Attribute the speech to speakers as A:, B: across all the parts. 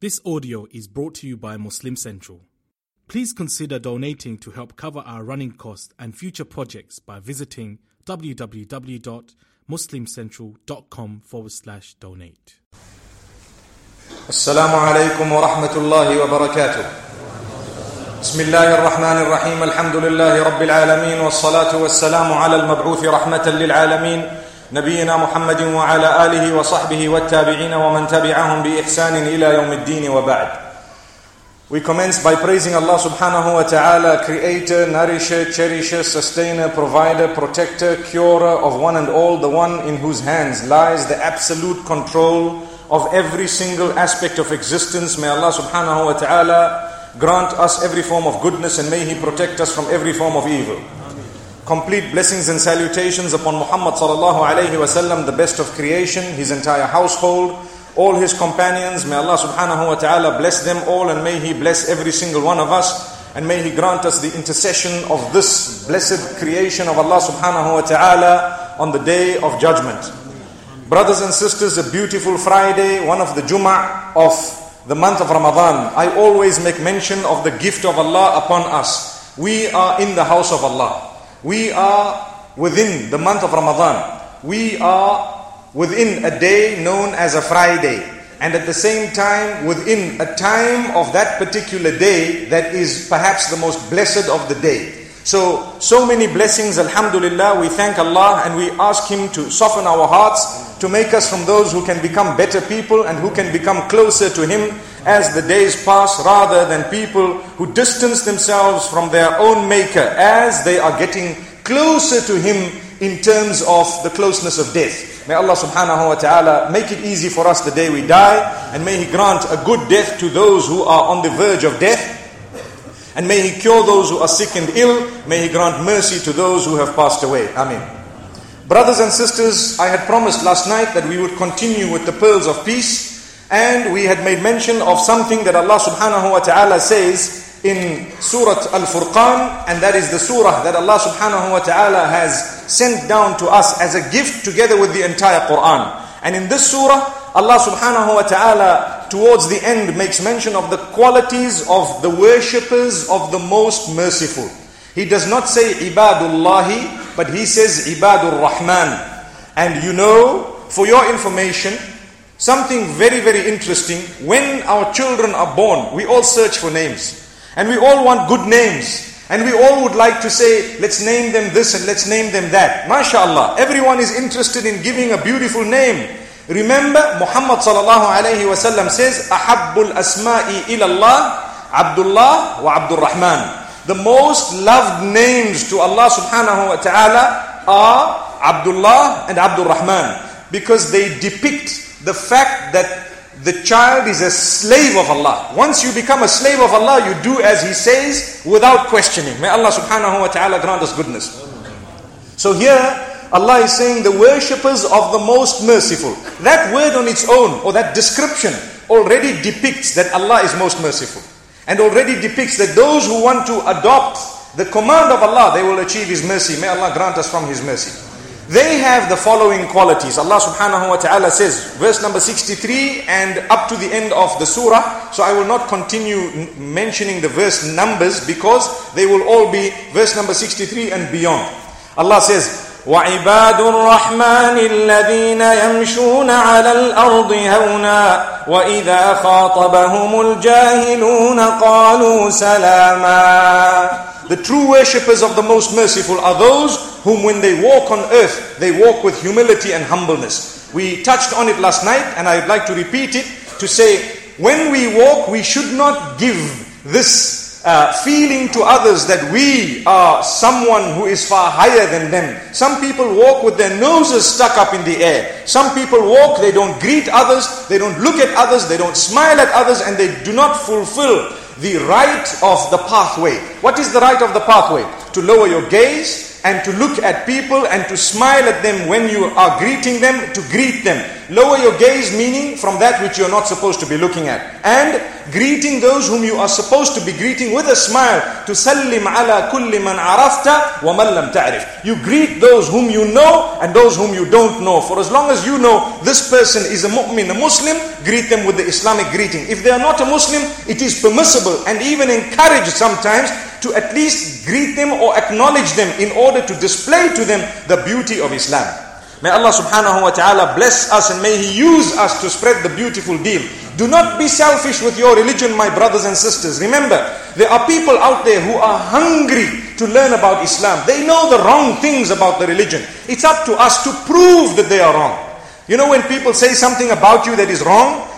A: This audio is brought to you by Muslim Central. Please consider donating to help cover our running costs and future projects by visiting www.muslimcentral.com forward slash donate.
B: السلام عليكم ورحمة الله وبركاته. بسم الله الرحمن الرحيم الحمد لله رب العالمين والصلاة والسلام على المبعوث رحمة للعالمين نبينا محمد وعلى آله وصحبه والتابعين ومن تبعهم بإحسان إلى يوم الدين وبعد. We commence by praising Allah subhanahu wa ta'ala, creator, nourisher, cherisher, sustainer, provider, protector, curer of one and all, the one in whose hands lies the absolute control of every single aspect of existence. May Allah subhanahu wa ta'ala grant us every form of goodness and may He protect us from every form of evil. Complete blessings and salutations upon Muhammad sallallahu alayhi wasallam, the best of creation, his entire household, all his companions. May Allah subhanahu wa ta'ala bless them all and may He bless every single one of us. And may He grant us the intercession of this blessed creation of Allah subhanahu wa ta'ala on the day of judgment. Brothers and sisters, a beautiful Friday, one of the Jummah of the month of Ramadan. I always make mention of the gift of Allah upon us. We are in the house of Allah. We are within the month of Ramadan. We are within a day known as a Friday. And at the same time, within a time of that particular day that is perhaps the most blessed of the day. So, so many blessings, Alhamdulillah, we thank Allah and we ask Him to soften our hearts, to make us from those who can become better people and who can become closer to Him as the days pass, rather than people who distance themselves from their own Maker as they are getting closer to Him in terms of the closeness of death. May Allah subhanahu wa ta'ala make it easy for us the day we die, and may He grant a good death to those who are on the verge of death. And may He cure those who are sick and ill. May He grant mercy to those who have passed away. Amen. Brothers and sisters, I had promised last night that we would continue with the pearls of peace. And we had made mention of something that Allah subhanahu wa ta'ala says in Surah Al-Furqan. And that is the surah that Allah subhanahu wa ta'ala has sent down to us as a gift together with the entire Quran. And in this surah, Allah subhanahu wa ta'ala towards the end makes mention of the qualities of the worshippers of the most merciful. He does not say ibadullahi, but he says ibadur rahman. And you know, for your information, something very, very interesting. When our children are born, we all search for names. And we all want good names. And we all would like to say, let's name them this and let's name them that. MashaAllah, everyone is interested in giving a beautiful name. Remember, Muhammad sallallahu alayhi wasallam says, Ahabbul asma'i ilallah, Abdullah wa Abdul Rahman. The most loved names to Allah subhanahu wa ta'ala are Abdullah and Abdul Rahman. Because they depict the fact that the child is a slave of Allah. Once you become a slave of Allah, you do as He says without questioning. May Allah subhanahu wa ta'ala grant us goodness. So here, Allah is saying the worshippers of the most merciful. That word on its own, or that description, already depicts that Allah is most merciful. And already depicts that those who want to adopt the command of Allah, they will achieve His mercy. May Allah grant us from His mercy. They have the following qualities. Allah subhanahu wa ta'ala says, verse number 63 and up to the end of the surah. So I will not continue mentioning the verse numbers because they will all be verse number 63 and beyond. Allah says, وعباد الرحمن الذين يمشون على الأرض هونا وإذا خاطبهم الجاهلون قالوا سلاما The true worshippers of the most merciful are those whom when they walk on earth, they walk with humility and humbleness. We touched on it last night and I'd like to repeat it to say, when we walk, we should not give this uh, feeling to others that we are someone who is far higher than them. Some people walk with their noses stuck up in the air. Some people walk, they don't greet others, they don't look at others, they don't smile at others, and they do not fulfill the right of the pathway. What is the right of the pathway? To lower your gaze and to look at people and to smile at them when you are greeting them, to greet them. Lower your gaze, meaning from that which you're not supposed to be looking at. And greeting those whom you are supposed to be greeting with a smile. To ala kulli man arafta wa man lam ta'rif. You greet those whom you know and those whom you don't know. For as long as you know this person is a mu'min, a Muslim, greet them with the Islamic greeting. If they are not a Muslim, it is permissible and even encouraged sometimes to at least greet them or acknowledge them in order to display to them the beauty of Islam. May Allah subhanahu wa ta'ala bless us and may He use us to spread the beautiful deen. Do not be selfish with your religion, my brothers and sisters. Remember, there are people out there who are hungry to learn about Islam. They know the wrong things about the religion. It's up to us to prove that they are wrong. You know, when people say something about you that is wrong,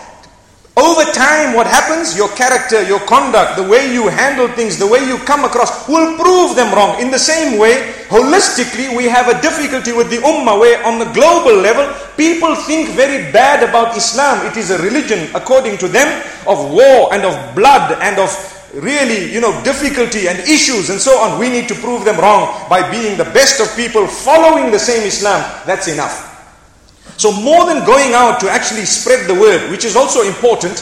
B: over time, what happens? Your character, your conduct, the way you handle things, the way you come across will prove them wrong. In the same way, holistically, we have a difficulty with the ummah where on the global level, people think very bad about Islam. It is a religion, according to them, of war and of blood and of really, you know, difficulty and issues and so on. We need to prove them wrong by being the best of people, following the same Islam. That's enough. So more than going out to actually spread the word, which is also important,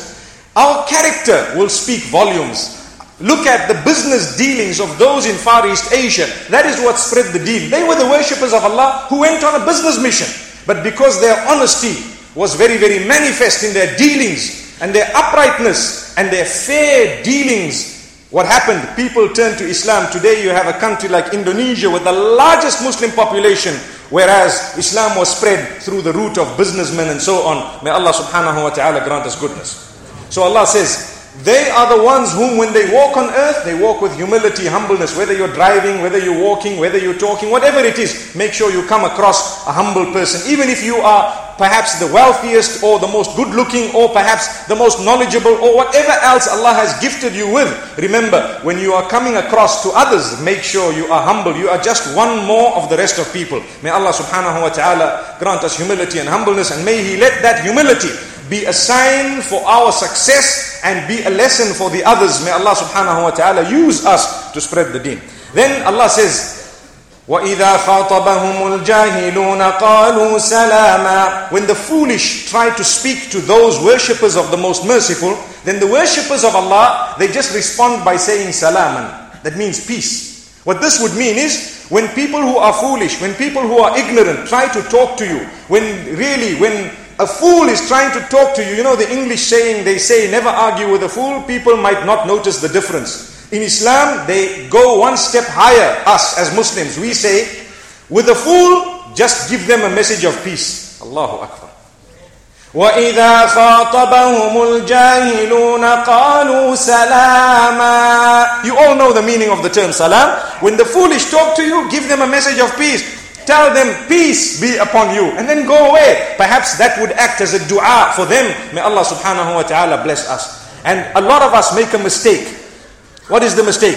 B: our character will speak volumes. Look at the business dealings of those in Far East Asia. That is what spread the deal. They were the worshippers of Allah who went on a business mission. But because their honesty was very, very manifest in their dealings and their uprightness and their fair dealings, what happened? People turned to Islam. Today you have a country like Indonesia with the largest Muslim population Whereas Islam was spread through the route of businessmen and so on. May Allah subhanahu wa ta'ala grant us goodness. So Allah says, they are the ones whom when they walk on earth, they walk with humility, humbleness. Whether you're driving, whether you're walking, whether you're talking, whatever it is, make sure you come across a humble person. Even if you are perhaps the wealthiest or the most good looking or perhaps the most knowledgeable or whatever else Allah has gifted you with. Remember, when you are coming across to others, make sure you are humble. You are just one more of the rest of people. May Allah subhanahu wa ta'ala grant us humility and humbleness and may He let that humility be a sign for our success and be a lesson for the others. May Allah subhanahu wa ta'ala use us to spread the deen. Then Allah says, وَإِذَا خَاطَبَهُمُ الْجَاهِلُونَ قَالُوا سَلَامًا When the foolish try to speak to those worshippers of the most merciful, then the worshippers of Allah, they just respond by saying salaman. That means peace. What this would mean is, when people who are foolish, when people who are ignorant try to talk to you, when really, when a fool is trying to talk to you, you know the English saying, they say, never argue with a fool, people might not notice the difference. In Islam, they go one step higher, us as Muslims. We say, with a fool, just give them a message of peace. Allahu Akbar. وَإِذَا خَاطَبَهُمُ الْجَاهِلُونَ قَالُوا سَلَامًا You all know the meaning of the term salam. When the foolish talk to you, give them a message of peace. Tell them, peace be upon you. And then go away. Perhaps that would act as a dua for them. May Allah subhanahu wa ta'ala bless us. And a lot of us make a mistake. What is the mistake?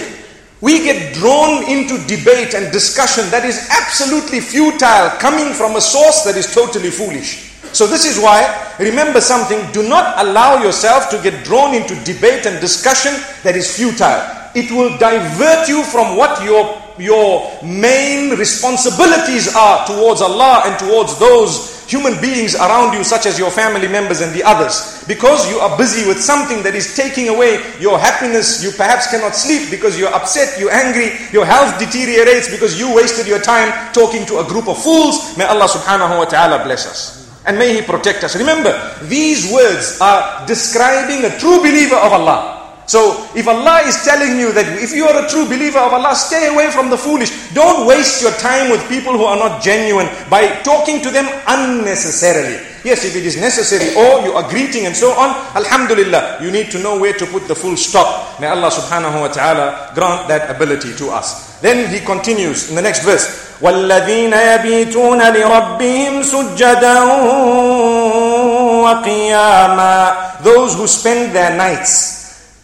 B: We get drawn into debate and discussion that is absolutely futile, coming from a source that is totally foolish. So, this is why, remember something, do not allow yourself to get drawn into debate and discussion that is futile. It will divert you from what your, your main responsibilities are towards Allah and towards those human beings around you, such as your family members and the others. Because you are busy with something that is taking away your happiness, you perhaps cannot sleep because you're upset, you're angry, your health deteriorates because you wasted your time talking to a group of fools. May Allah subhanahu wa ta'ala bless us. And may He protect us. Remember, these words are describing a true believer of Allah. So if Allah is telling you that if you are a true believer of Allah, stay away from the foolish. Don't waste your time with people who are not genuine by talking to them unnecessarily. Yes, if it is necessary or you are greeting and so on, Alhamdulillah, you need to know where to put the full stop. May Allah subhanahu wa ta'ala grant that ability to us. Then he continues in the next verse. وَالَّذِينَ يَبِيتُونَ لِرَبِّهِمْ سُجَّدًا وَقِيَامًا Those who spend their nights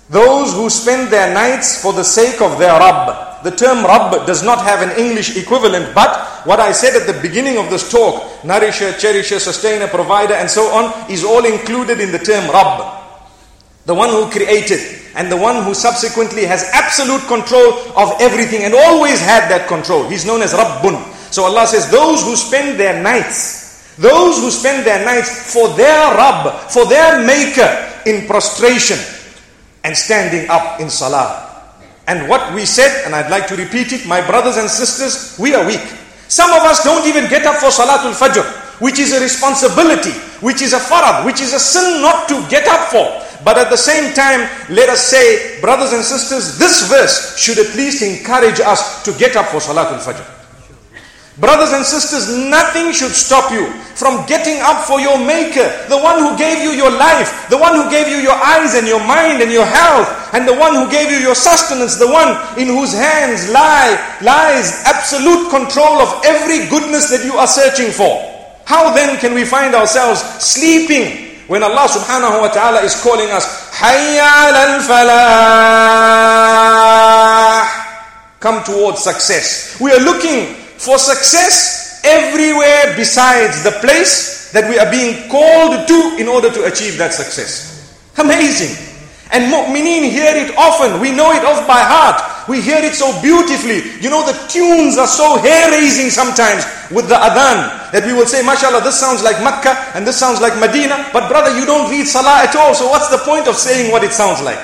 B: those who spend their nights for the sake of their Rabb. The term Rabb does not have an English equivalent, but what I said at the beginning of this talk, nourisher, cherisher, sustainer, provider, and so on, is all included in the term Rabb. the one who created, and the one who subsequently has absolute control of everything and always had that control. He's known as Rabbun. So Allah says, those who spend their nights, those who spend their nights for their Rabb, for their Maker in prostration and standing up in Salah. And what we said, and I'd like to repeat it, my brothers and sisters, we are weak. Some of us don't even get up for Salatul Fajr, which is a responsibility, which is a farad, which is a sin not to get up for. But at the same time, let us say, brothers and sisters, this verse should at least encourage us to get up for Salatul Fajr. Brothers and sisters, nothing should stop you from getting up for your Maker, the one who gave you your life, the one who gave you your eyes and your mind and your health, and the one who gave you your sustenance, the one in whose hands lie, lies absolute control of every goodness that you are searching for. How then can we find ourselves sleeping when Allah subhanahu wa ta'ala is calling us, Hayya al Come towards success. We are looking for success everywhere besides the place that we are being called to in order to achieve that success. Amazing. And mu'mineen hear it often. We know it off by heart. We hear it so beautifully. You know, the tunes are so hair-raising sometimes with the adhan that we will say, mashallah, this sounds like Makkah and this sounds like Medina. But brother, you don't read salah at all. So what's the point of saying what it sounds like?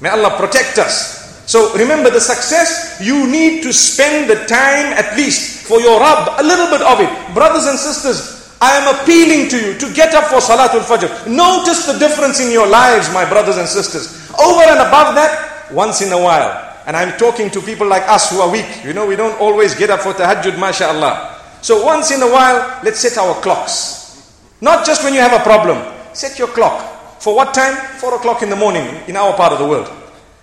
B: May Allah protect us. So remember the success, you need to spend the time at least for your Rabb, a little bit of it. Brothers and sisters, I am appealing to you to get up for Salatul Fajr. Notice the difference in your lives, my brothers and sisters. Over and above that, once in a while. And I'm talking to people like us who are weak. You know, we don't always get up for tahajjud, mashallah. So once in a while, let's set our clocks. Not just when you have a problem. Set your clock. For what time? Four o'clock in the morning in our part of the world.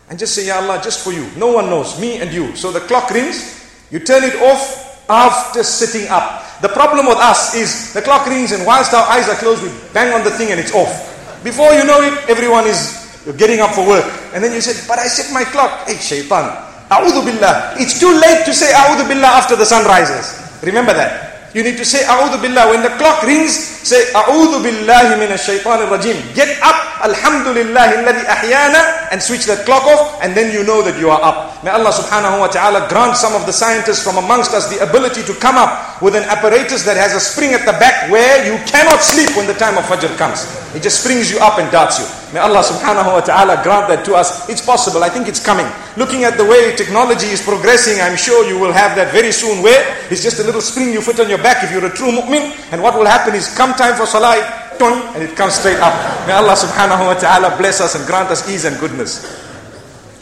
B: And just say, Ya Allah, just for you. No one knows, me and you. So the clock rings, you turn it off after sitting up. The problem with us is the clock rings and whilst our eyes are closed, we bang on the thing and it's off. Before you know it, everyone is getting up for work. And then you say, but I set my clock. Hey, shaitan. A'udhu billah. It's too late to say a'udhu billah after the sun rises. Remember that. You need to say A'udhu Billah. When the clock rings, say A'udhu Billahi minash shaitanir rajim. Get up, Alhamdulillah ahyana, and switch that clock off, and then you know that you are up. May Allah subhanahu wa ta'ala grant some of the scientists from amongst us the ability to come up with an apparatus that has a spring at the back where you cannot sleep when the time of Fajr comes. It just springs you up and darts you. May Allah subhanahu wa ta'ala grant that to us. It's possible. I think it's coming. Looking at the way technology is progressing, I'm sure you will have that very soon where it's just a little spring you put on your back if you're a true mu'min. And what will happen is come time for salah, and it comes straight up. May Allah subhanahu wa ta'ala bless us and grant us ease and goodness.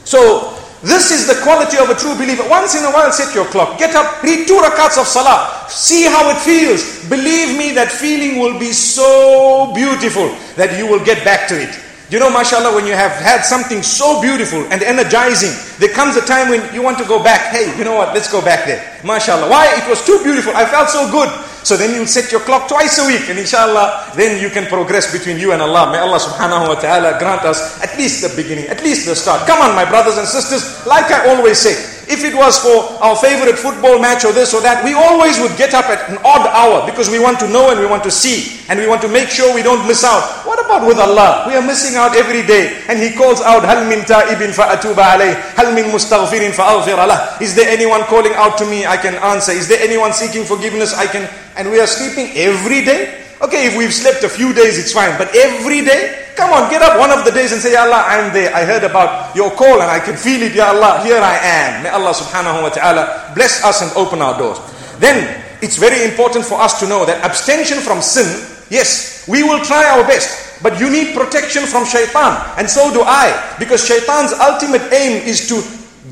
B: So, this is the quality of a true believer. Once in a while, set your clock. Get up, read two rakats of salah. See how it feels. Believe me, that feeling will be so beautiful that you will get back to it. You know, mashallah, when you have had something so beautiful and energizing, there comes a time when you want to go back. Hey, you know what? Let's go back there. Mashallah. Why? It was too beautiful. I felt so good. So then you set your clock twice a week and inshallah, then you can progress between you and Allah. May Allah subhanahu wa ta'ala grant us at least the beginning, at least the start. Come on, my brothers and sisters. Like I always say, if it was for our favorite football match or this or that, we always would get up at an odd hour because we want to know and we want to see and we want to make sure we don't miss out. What about with Allah? We are missing out every day. And He calls out, هَلْ مِن تَائِبٍ فَأَتُوبَ عَلَيْهِ هَلْ مِن مُسْتَغْفِرٍ فَأَغْفِرَ لَهِ Is there anyone calling out to me? I can answer. Is there anyone seeking forgiveness? I can. And we are sleeping every day? Okay, if we've slept a few days, it's fine. But every day? Come on, get up one of the days and say, Ya Allah, I'm there. I heard about your call and I can feel it. Ya Allah, here I am. May Allah subhanahu wa ta'ala bless us and open our doors. Then, it's very important for us to know that abstention from sin, yes, we will try our best. But you need protection from shaitan. And so do I. Because shaitan's ultimate aim is to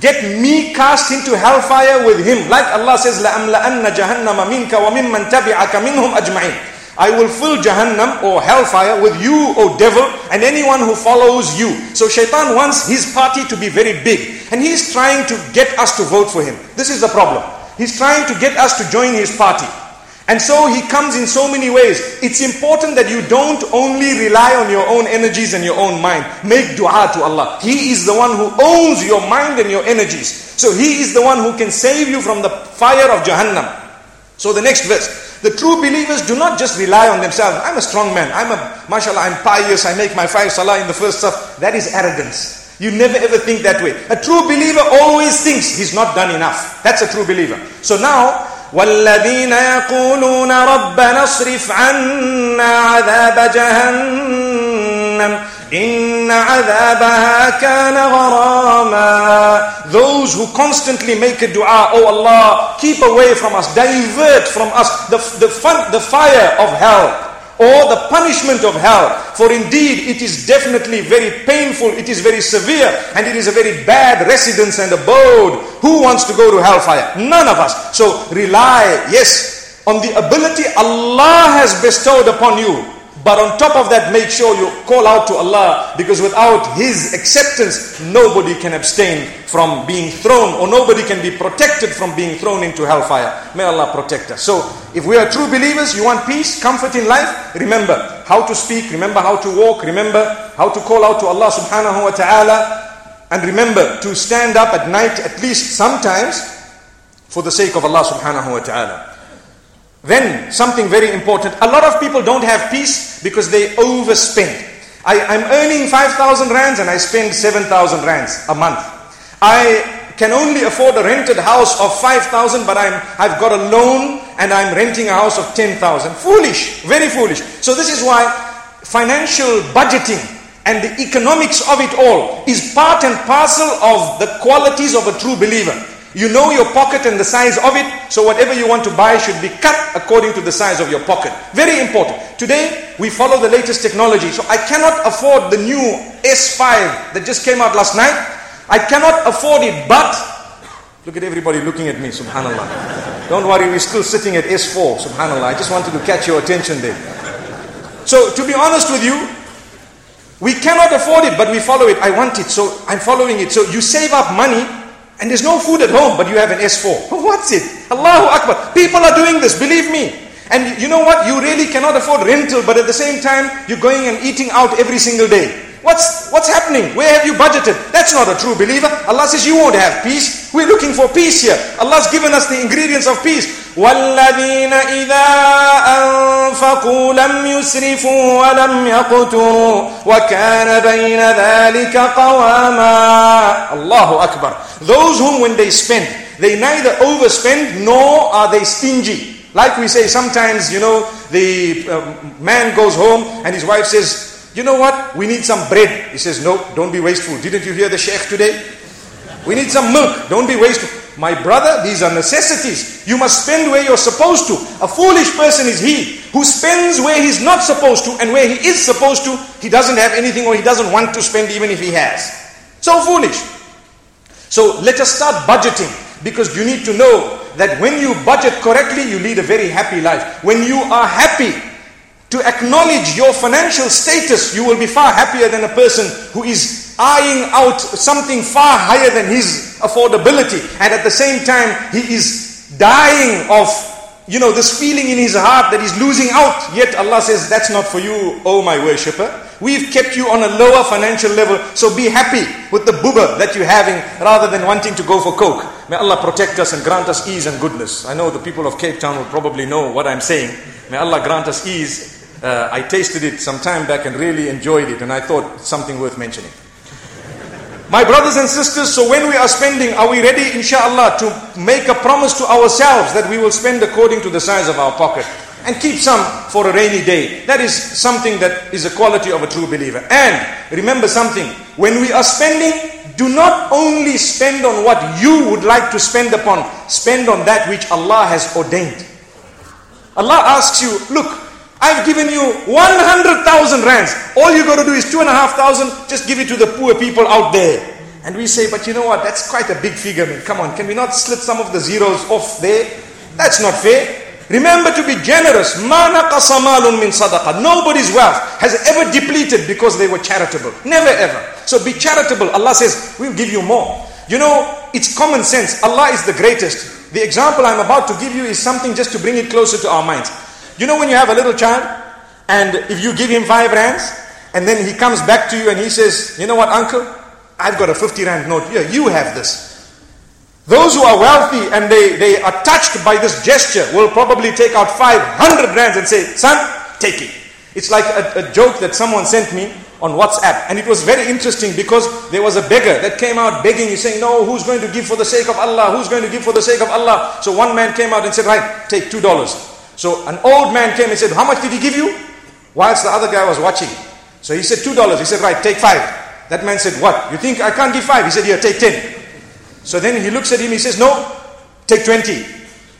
B: get me cast into hellfire with him. Like Allah says, لَأَمْلَأَنَّ جَهَنَّمَ مِنْكَ وَمِمَّنْ تَبِعَكَ مِنْهُمْ أَجْمَعِينَ I will fill Jahannam or hellfire with you, O devil, and anyone who follows you. So Shaitan wants his party to be very big. And he's trying to get us to vote for him. This is the problem. He's trying to get us to join his party. And so he comes in so many ways. It's important that you don't only rely on your own energies and your own mind. Make dua to Allah. He is the one who owns your mind and your energies. So he is the one who can save you from the fire of Jahannam. So the next verse. The true believers do not just rely on themselves. I'm a strong man. I'm a, mashallah, I'm pious. I make my five salah in the first saff. That is arrogance. You never ever think that way. A true believer always thinks he's not done enough. That's a true believer. So now, والذين يقولون ربنا اصرف عنا عذاب جهنم إن عذابها كان غراما Those who constantly make a dua, Oh Allah, keep away from us, divert from us the, the, the fire of hell or the punishment of hell. For indeed, it is definitely very painful, it is very severe, and it is a very bad residence and abode. Who wants to go to hellfire? None of us. So rely, yes, on the ability Allah has bestowed upon you but on top of that, make sure you call out to Allah because without His acceptance, nobody can abstain from being thrown or nobody can be protected from being thrown into hellfire. May Allah protect us. So, if we are true believers, you want peace, comfort in life, remember how to speak, remember how to walk, remember how to call out to Allah subhanahu wa ta'ala, and remember to stand up at night at least sometimes for the sake of Allah subhanahu wa ta'ala. Then, something very important. A lot of people don't have peace because they overspend. I, am earning 5,000 rands and I spend 7,000 rands a month. I can only afford a rented house of 5,000 but I'm, I've got a loan and I'm renting a house of 10,000. Foolish, very foolish. So this is why financial budgeting and the economics of it all is part and parcel of the qualities of a true believer. You know your pocket and the size of it, so whatever you want to buy should be cut according to the size of your pocket. Very important. Today, we follow the latest technology, so I cannot afford the new S5 that just came out last night. I cannot afford it, but look at everybody looking at me, subhanAllah. Don't worry, we're still sitting at S4, subhanAllah. I just wanted to catch your attention there. So, to be honest with you, we cannot afford it, but we follow it. I want it, so I'm following it. So, you save up money and there's no food at home, but you have an S4. What's it? Allahu Akbar. People are doing this, believe me. And you know what? You really cannot afford rental, but at the same time, you're going and eating out every single day. What's, what's happening? Where have you budgeted? That's not a true believer. Allah says you won't have peace. We're looking for peace here. Allah's given us the ingredients of peace. والذين إذا أنفقوا لم يسرفوا ولم يقتروا وكان بين ذلك قواما الله أكبر Those whom when they spend, they neither overspend nor are they stingy. Like we say sometimes, you know, the uh, man goes home and his wife says, you know what? We need some bread. He says, No, don't be wasteful. Didn't you hear the sheikh today? We need some milk. Don't be wasteful. My brother, these are necessities. You must spend where you're supposed to. A foolish person is he who spends where he's not supposed to, and where he is supposed to, he doesn't have anything or he doesn't want to spend even if he has. So foolish. So let us start budgeting because you need to know that when you budget correctly, you lead a very happy life. When you are happy, to acknowledge your financial status, you will be far happier than a person who is eyeing out something far higher than his affordability. And at the same time, he is dying of, you know, this feeling in his heart that he's losing out. Yet Allah says, that's not for you, oh my worshipper. We've kept you on a lower financial level, so be happy with the boeber that you're having rather than wanting to go for coke. May Allah protect us and grant us ease and goodness. I know the people of Cape Town will probably know what I'm saying. May Allah grant us ease uh, I tasted it some time back and really enjoyed it, and I thought something worth mentioning. My brothers and sisters, so when we are spending, are we ready, inshallah, to make a promise to ourselves that we will spend according to the size of our pocket? And keep some for a rainy day. That is something that is a quality of a true believer. And remember something, when we are spending, do not only spend on what you would like to spend upon, spend on that which Allah has ordained. Allah asks you, look, I've given you 100,000 rands. All you got to do is two and a half thousand, just give it to the poor people out there. And we say, but you know what? That's quite a big figure. I mean, come on, can we not slip some of the zeros off there? That's not fair. Remember to be generous. Nobody's wealth has ever depleted because they were charitable. Never ever. So be charitable. Allah says, we'll give you more. You know, it's common sense. Allah is the greatest. The example I'm about to give you is something just to bring it closer to our minds. You know when you have a little child and if you give him five rands and then he comes back to you and he says, You know what, uncle? I've got a 50 rand note. Yeah, you have this. Those who are wealthy and they, they are touched by this gesture will probably take out 500 rands and say, Son, take it. It's like a, a joke that someone sent me on WhatsApp. And it was very interesting because there was a beggar that came out begging. He's saying, No, who's going to give for the sake of Allah? Who's going to give for the sake of Allah? So one man came out and said, Right, take $2. So an old man came and said, How much did he give you? Whilst the other guy was watching. So he said, $2. He said, Right, take five. That man said, What? You think I can't give five? He said, Here, take 10. So then he looks at him, he says, No, take 20.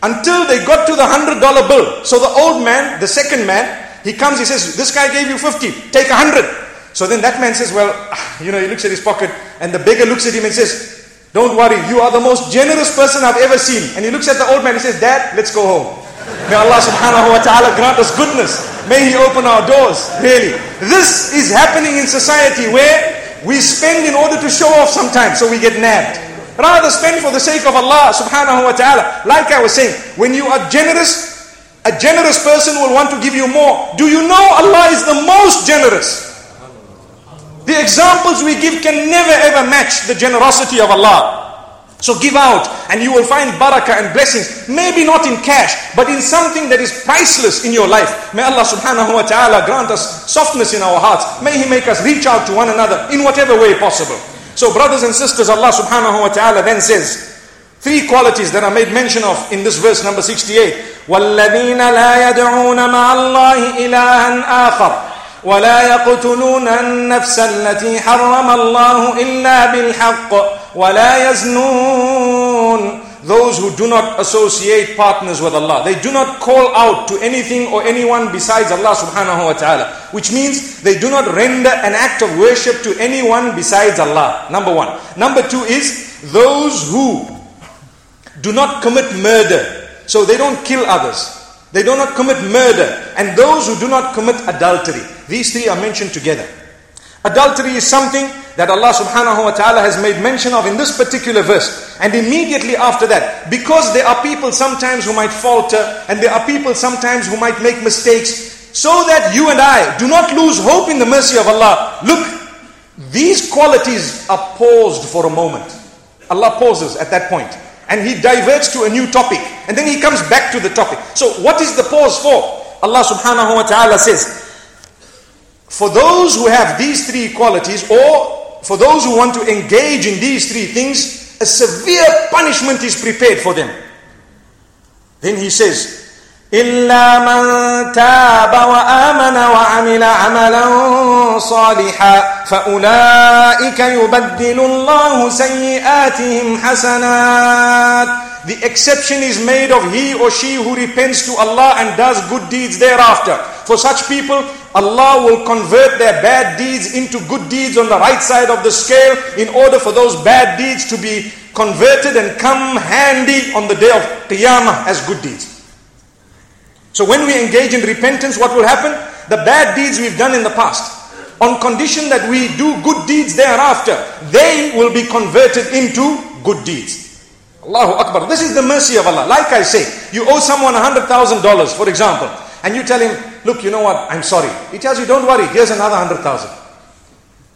B: Until they got to the $100 bill. So the old man, the second man, he comes, he says, This guy gave you 50, take a 100. So then that man says, Well, you know, he looks at his pocket, and the beggar looks at him and says, Don't worry, you are the most generous person I've ever seen. And he looks at the old man and says, Dad, let's go home. May Allah subhanahu wa ta'ala grant us goodness. May He open our doors. Really. This is happening in society where we spend in order to show off sometimes, so we get nabbed. Rather spend for the sake of Allah subhanahu wa ta'ala. Like I was saying, when you are generous, a generous person will want to give you more. Do you know Allah is the most generous? The examples we give can never ever match the generosity of Allah. So give out and you will find barakah and blessings. Maybe not in cash, but in something that is priceless in your life. May Allah subhanahu wa ta'ala grant us softness in our hearts. May He make us reach out to one another in whatever way possible. So brothers and sisters, Allah subhanahu wa ta'ala then says, Three qualities that are made mention of in this verse number 68. وَالَّذِينَ لَا يَدْعُونَ مَعَ اللَّهِ إِلَهًا آخَرَ ولا يقتلون النفس التي حرم الله إلا بالحق ولا يزنون those who do not associate partners with Allah. They do not call out to anything or anyone besides Allah subhanahu wa ta'ala. Which means they do not render an act of worship to anyone besides Allah. Number one. Number two is those who do not commit murder. So they don't kill others. They do not commit murder. And those who do not commit adultery. These three are mentioned together. Adultery is something that Allah subhanahu wa ta'ala has made mention of in this particular verse. And immediately after that, because there are people sometimes who might falter, and there are people sometimes who might make mistakes, so that you and I do not lose hope in the mercy of Allah. Look, these qualities are paused for a moment. Allah pauses at that point and he diverts to a new topic and then he comes back to the topic. So, what is the pause for? Allah subhanahu wa ta'ala says, For those who have these three qualities, or for those who want to engage in these three things, a severe punishment is prepared for them. Then he says, إلا من تاب وآمن وعمل عملا صالحا فأولئك يبدل الله سيئاتهم حسنات The exception is made of he or she who repents to Allah and does good deeds thereafter. For such people, Allah will convert their bad deeds into good deeds on the right side of the scale in order for those bad deeds to be converted and come handy on the day of Qiyamah as good deeds. So when we engage in repentance, what will happen? The bad deeds we've done in the past, on condition that we do good deeds thereafter, they will be converted into good deeds. Allahu Akbar. This is the mercy of Allah. Like I say, you owe someone $100,000, for example, and you tell him, look, you know what, I'm sorry. He tells you, don't worry, here's another 100,000.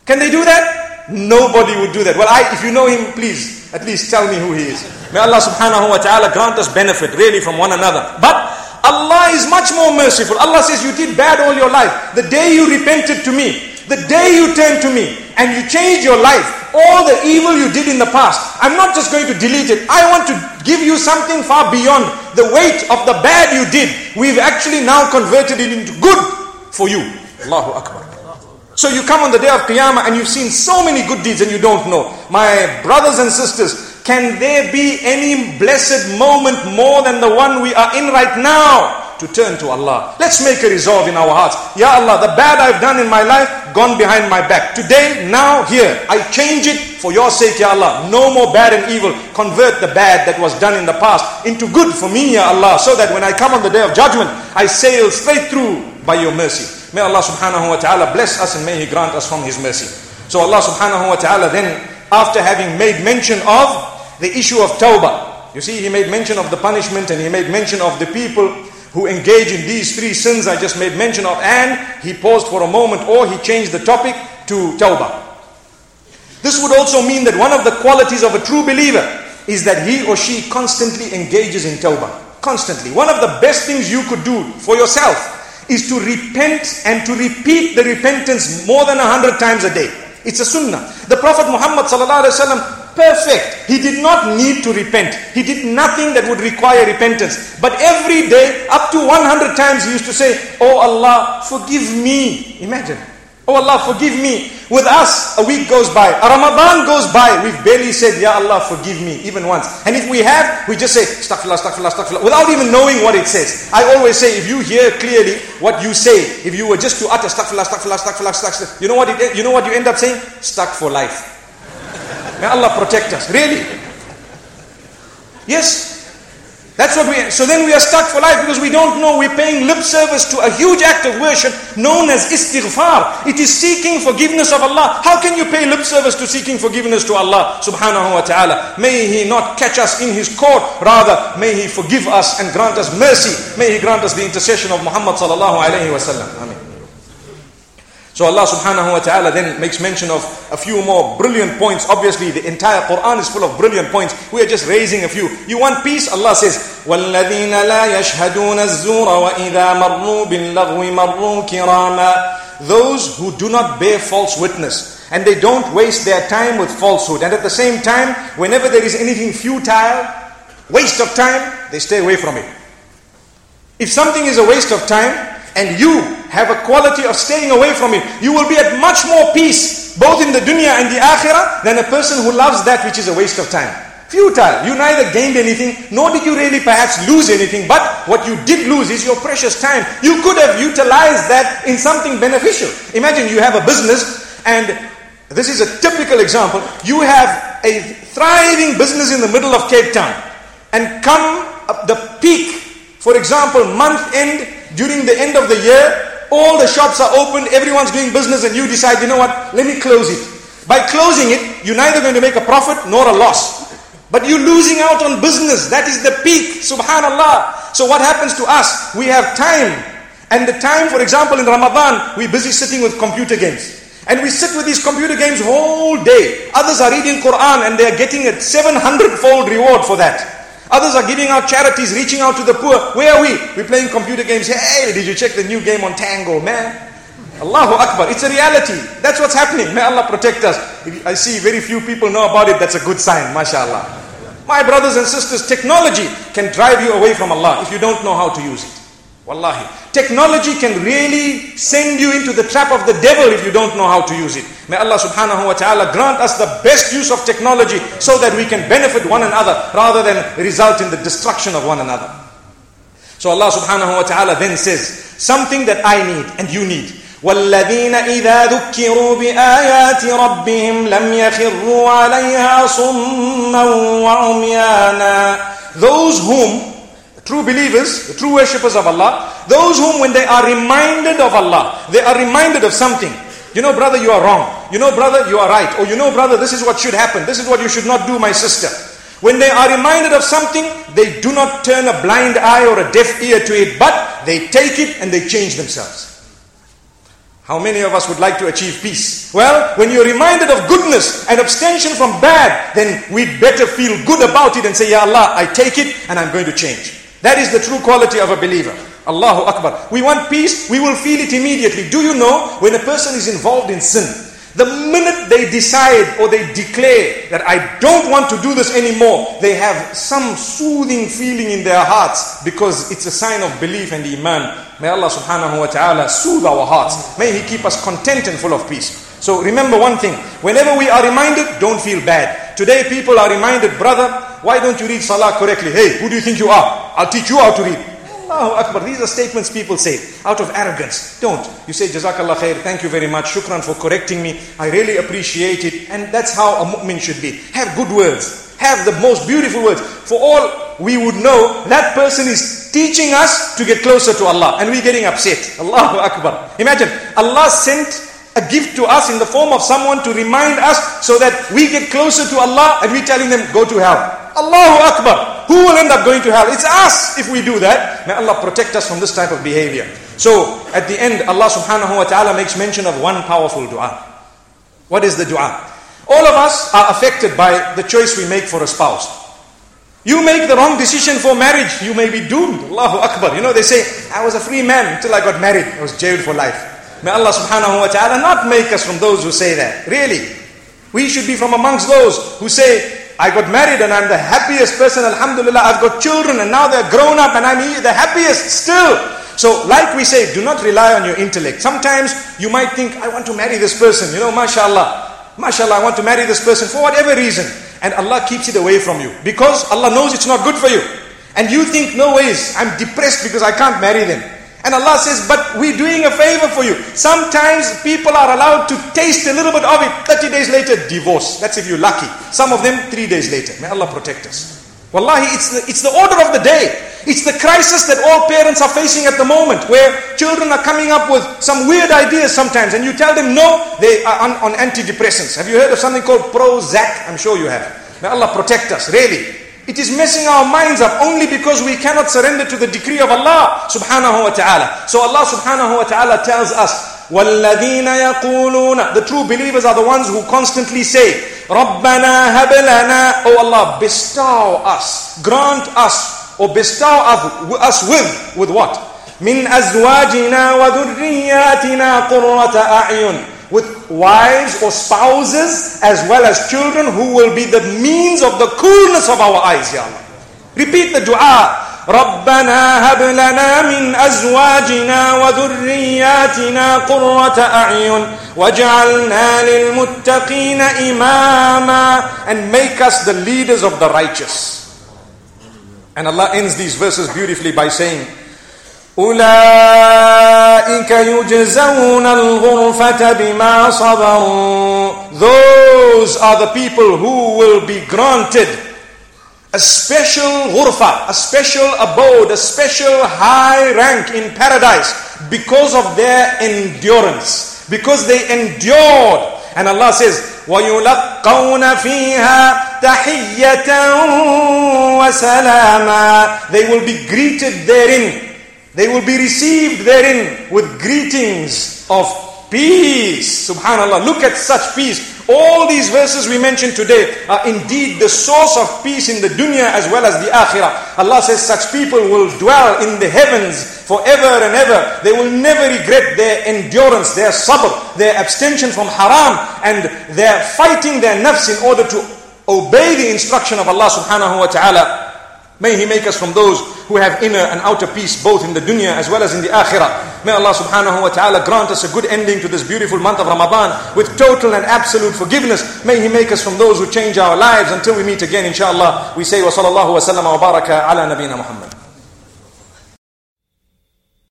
B: Can they do that? Nobody would do that. Well, I, if you know him, please, at least tell me who he is. May Allah subhanahu wa ta'ala grant us benefit really from one another. But Allah is much more merciful. Allah says, You did bad all your life. The day you repented to me, the day you turned to me, and you change your life, all the evil you did in the past, I'm not just going to delete it. I want to give you something far beyond the weight of the bad you did. We've actually now converted it into good for you. Allahu Akbar. So you come on the day of Qiyamah and you've seen so many good deeds and you don't know. My brothers and sisters, can there be any blessed moment more than the one we are in right now? To turn to Allah. Let's make a resolve in our hearts. Ya Allah, the bad I've done in my life, gone behind my back. Today, now, here, I change it for your sake, Ya Allah. No more bad and evil. Convert the bad that was done in the past into good for me, Ya Allah. So that when I come on the day of judgment, I sail straight through by your mercy. May Allah subhanahu wa ta'ala bless us and may He grant us from His mercy. So Allah subhanahu wa ta'ala then, after having made mention of the issue of tawbah. You see, he made mention of the punishment and he made mention of the people who engage in these three sins I just made mention of, and he paused for a moment or he changed the topic to tawbah. This would also mean that one of the qualities of a true believer is that he or she constantly engages in tawbah. Constantly. One of the best things you could do for yourself is to repent and to repeat the repentance more than a hundred times a day. It's a sunnah. The Prophet Muhammad perfect. He did not need to repent. He did nothing that would require repentance. But every day, up to 100 times, he used to say, Oh Allah, forgive me. Imagine. Oh Allah, forgive me. With us, a week goes by, a Ramadan goes by, we've barely said, Ya Allah, forgive me, even once. And if we have, we just say, Astaghfirullah, Astaghfirullah, Astaghfirullah, without even knowing what it says. I always say, if you hear clearly what you say, if you were just to utter Astaghfirullah, Astaghfirullah, Astaghfirullah, Astaghfirullah, you know what, it, you know what you end up saying? Stuck for life. May Allah protect us. Really? Yes, that's what we, so then we are stuck for life because we don't know we're paying lip service to a huge act of worship known as istighfar. It is seeking forgiveness of Allah. How can you pay lip service to seeking forgiveness to Allah subhanahu wa ta'ala? May He not catch us in His court. Rather, may He forgive us and grant us mercy. May He grant us the intercession of Muhammad sallallahu alayhi wa sallam. Amen. So Allah subhanahu wa ta'ala then makes mention of a few more brilliant points. Obviously, the entire Quran is full of brilliant points. We are just raising a few. You want peace? Allah says, وَالَّذِينَ لَا يَشْهَدُونَ الزُّورَ وَإِذَا مَرُّوا بِاللَّغْوِ مَرُّوا كِرَامًا Those who do not bear false witness and they don't waste their time with falsehood. And at the same time, whenever there is anything futile, waste of time, they stay away from it. If something is a waste of time, and you have a quality of staying away from it, you will be at much more peace, both in the dunya and the akhirah, than a person who loves that which is a waste of time. Futile. You neither gained anything, nor did you really perhaps lose anything, but what you did lose is your precious time. You could have utilized that in something beneficial. Imagine you have a business, and this is a typical example. You have a thriving business in the middle of Cape Town, and come the peak, for example, month end, during the end of the year, all the shops are open, everyone's doing business, and you decide, you know what, let me close it. By closing it, you're neither going to make a profit nor a loss. But you're losing out on business. That is the peak. Subhanallah. So what happens to us? We have time. And the time, for example, in Ramadan, we're busy sitting with computer games. And we sit with these computer games whole day. Others are reading Quran and they are getting a 700 fold reward for that. Others are giving out charities, reaching out to the poor. Where are we? We're playing computer games. Hey, did you check the new game on Tango, man? Allahu Akbar. It's a reality. That's what's happening. May Allah protect us. I see very few people know about it. That's a good sign. MashaAllah. My brothers and sisters, technology can drive you away from Allah if you don't know how to use it. Wallahi. Technology can really send you into the trap of the devil if you don't know how to use it. May Allah subhanahu wa ta'ala grant us the best use of technology so that we can benefit one another rather than result in the destruction of one another. So Allah subhanahu wa ta'ala then says, something that I need and you need. والذين إذا ذكروا بآيات ربهم لم يخروا عليها صما وعميانا Those whom True believers, the true worshippers of Allah, those whom when they are reminded of Allah, they are reminded of something. You know, brother, you are wrong. You know, brother, you are right. Or you know, brother, this is what should happen. This is what you should not do, my sister. When they are reminded of something, they do not turn a blind eye or a deaf ear to it, but they take it and they change themselves. How many of us would like to achieve peace? Well, when you're reminded of goodness and abstention from bad, then we'd better feel good about it and say, Ya Allah, I take it and I'm going to change. That is the true quality of a believer. Allahu Akbar. We want peace, we will feel it immediately. Do you know when a person is involved in sin, the minute they decide or they declare that I don't want to do this anymore, they have some soothing feeling in their hearts because it's a sign of belief and iman. May Allah subhanahu wa ta'ala soothe our hearts. May He keep us content and full of peace. So remember one thing, whenever we are reminded, don't feel bad. Today people are reminded, brother, why don't you read Salah correctly? Hey, who do you think you are? I'll teach you how to read. Allahu Akbar. These are statements people say out of arrogance. Don't. You say, Jazakallah khair, thank you very much, shukran for correcting me. I really appreciate it. And that's how a mu'min should be. Have good words. Have the most beautiful words. For all we would know, that person is teaching us to get closer to Allah. And we're getting upset. Allahu Akbar. Imagine, Allah sent a gift to us in the form of someone to remind us so that we get closer to Allah and we're telling them, go to hell. Allahu Akbar. Who will end up going to hell? It's us if we do that. May Allah protect us from this type of behavior. So, at the end, Allah subhanahu wa ta'ala makes mention of one powerful dua. What is the dua? All of us are affected by the choice we make for a spouse. You make the wrong decision for marriage, you may be doomed. Allahu Akbar. You know, they say, I was a free man until I got married. I was jailed for life. May Allah subhanahu wa ta'ala not make us from those who say that. Really. We should be from amongst those who say, I got married and I'm the happiest person, alhamdulillah. I've got children and now they're grown up and I'm the happiest still. So, like we say, do not rely on your intellect. Sometimes you might think, I want to marry this person, you know, mashallah. Mashallah, I want to marry this person for whatever reason and Allah keeps it away from you because Allah knows it's not good for you. And you think, no ways, I'm depressed because I can't marry them. And Allah says, but we're doing a favor for you. Sometimes people are allowed to taste a little bit of it. 30 days later, divorce. That's if you're lucky. Some of them, three days later. May Allah protect us. Wallahi, it's the, it's the order of the day. It's the crisis that all parents are facing at the moment, where children are coming up with some weird ideas sometimes, and you tell them no, they are on, on antidepressants. Have you heard of something called Prozac? I'm sure you have. May Allah protect us, really. It is messing our minds up only because we cannot surrender to the decree of Allah subhanahu wa ta'ala. So Allah subhanahu wa ta'ala tells us, وَالَّذِينَ يَقُولُونَ The true believers are the ones who constantly say, رَبَّنَا هَبْ لَنَا Oh Allah, bestow us, grant us or bestow us with, with what? من أزواجنا وذرياتنا قرة أعين with wives or spouses as well as children who will be the means of the coolness of our eyes, Ya Allah. Repeat the dua. ربنا هب لنا من أزواجنا وذرياتنا قرة أعين واجعلنا للمتقين إماما and make us the leaders of the righteous. And Allah ends these verses beautifully by saying, أولئك يجزون الغرفة بما صبروا Those are the people who will be granted a special ghurfa, a special abode, a special high rank in paradise because of their endurance, because they endured. And Allah says, وَيُلَقَّوْنَ فِيهَا تحية وسلاما They will be greeted therein. They will be received therein with greetings of peace. Subhanallah. Look at such peace. All these verses we mentioned today are indeed the source of peace in the dunya as well as the akhirah. Allah says such people will dwell in the heavens forever and ever. They will never regret their endurance, their sabr, their abstention from haram, and their fighting their nafs in order to obey the instruction of Allah subhanahu wa ta'ala. May He make us from those who have inner and outer peace both in the dunya as well as in the akhirah. May Allah subhanahu wa ta'ala grant us a good ending to this beautiful month of Ramadan with total and absolute forgiveness. May He make us from those who change our lives until we meet again inshallah. We say wa sallallahu wa sallama wa baraka ala nabina Muhammad.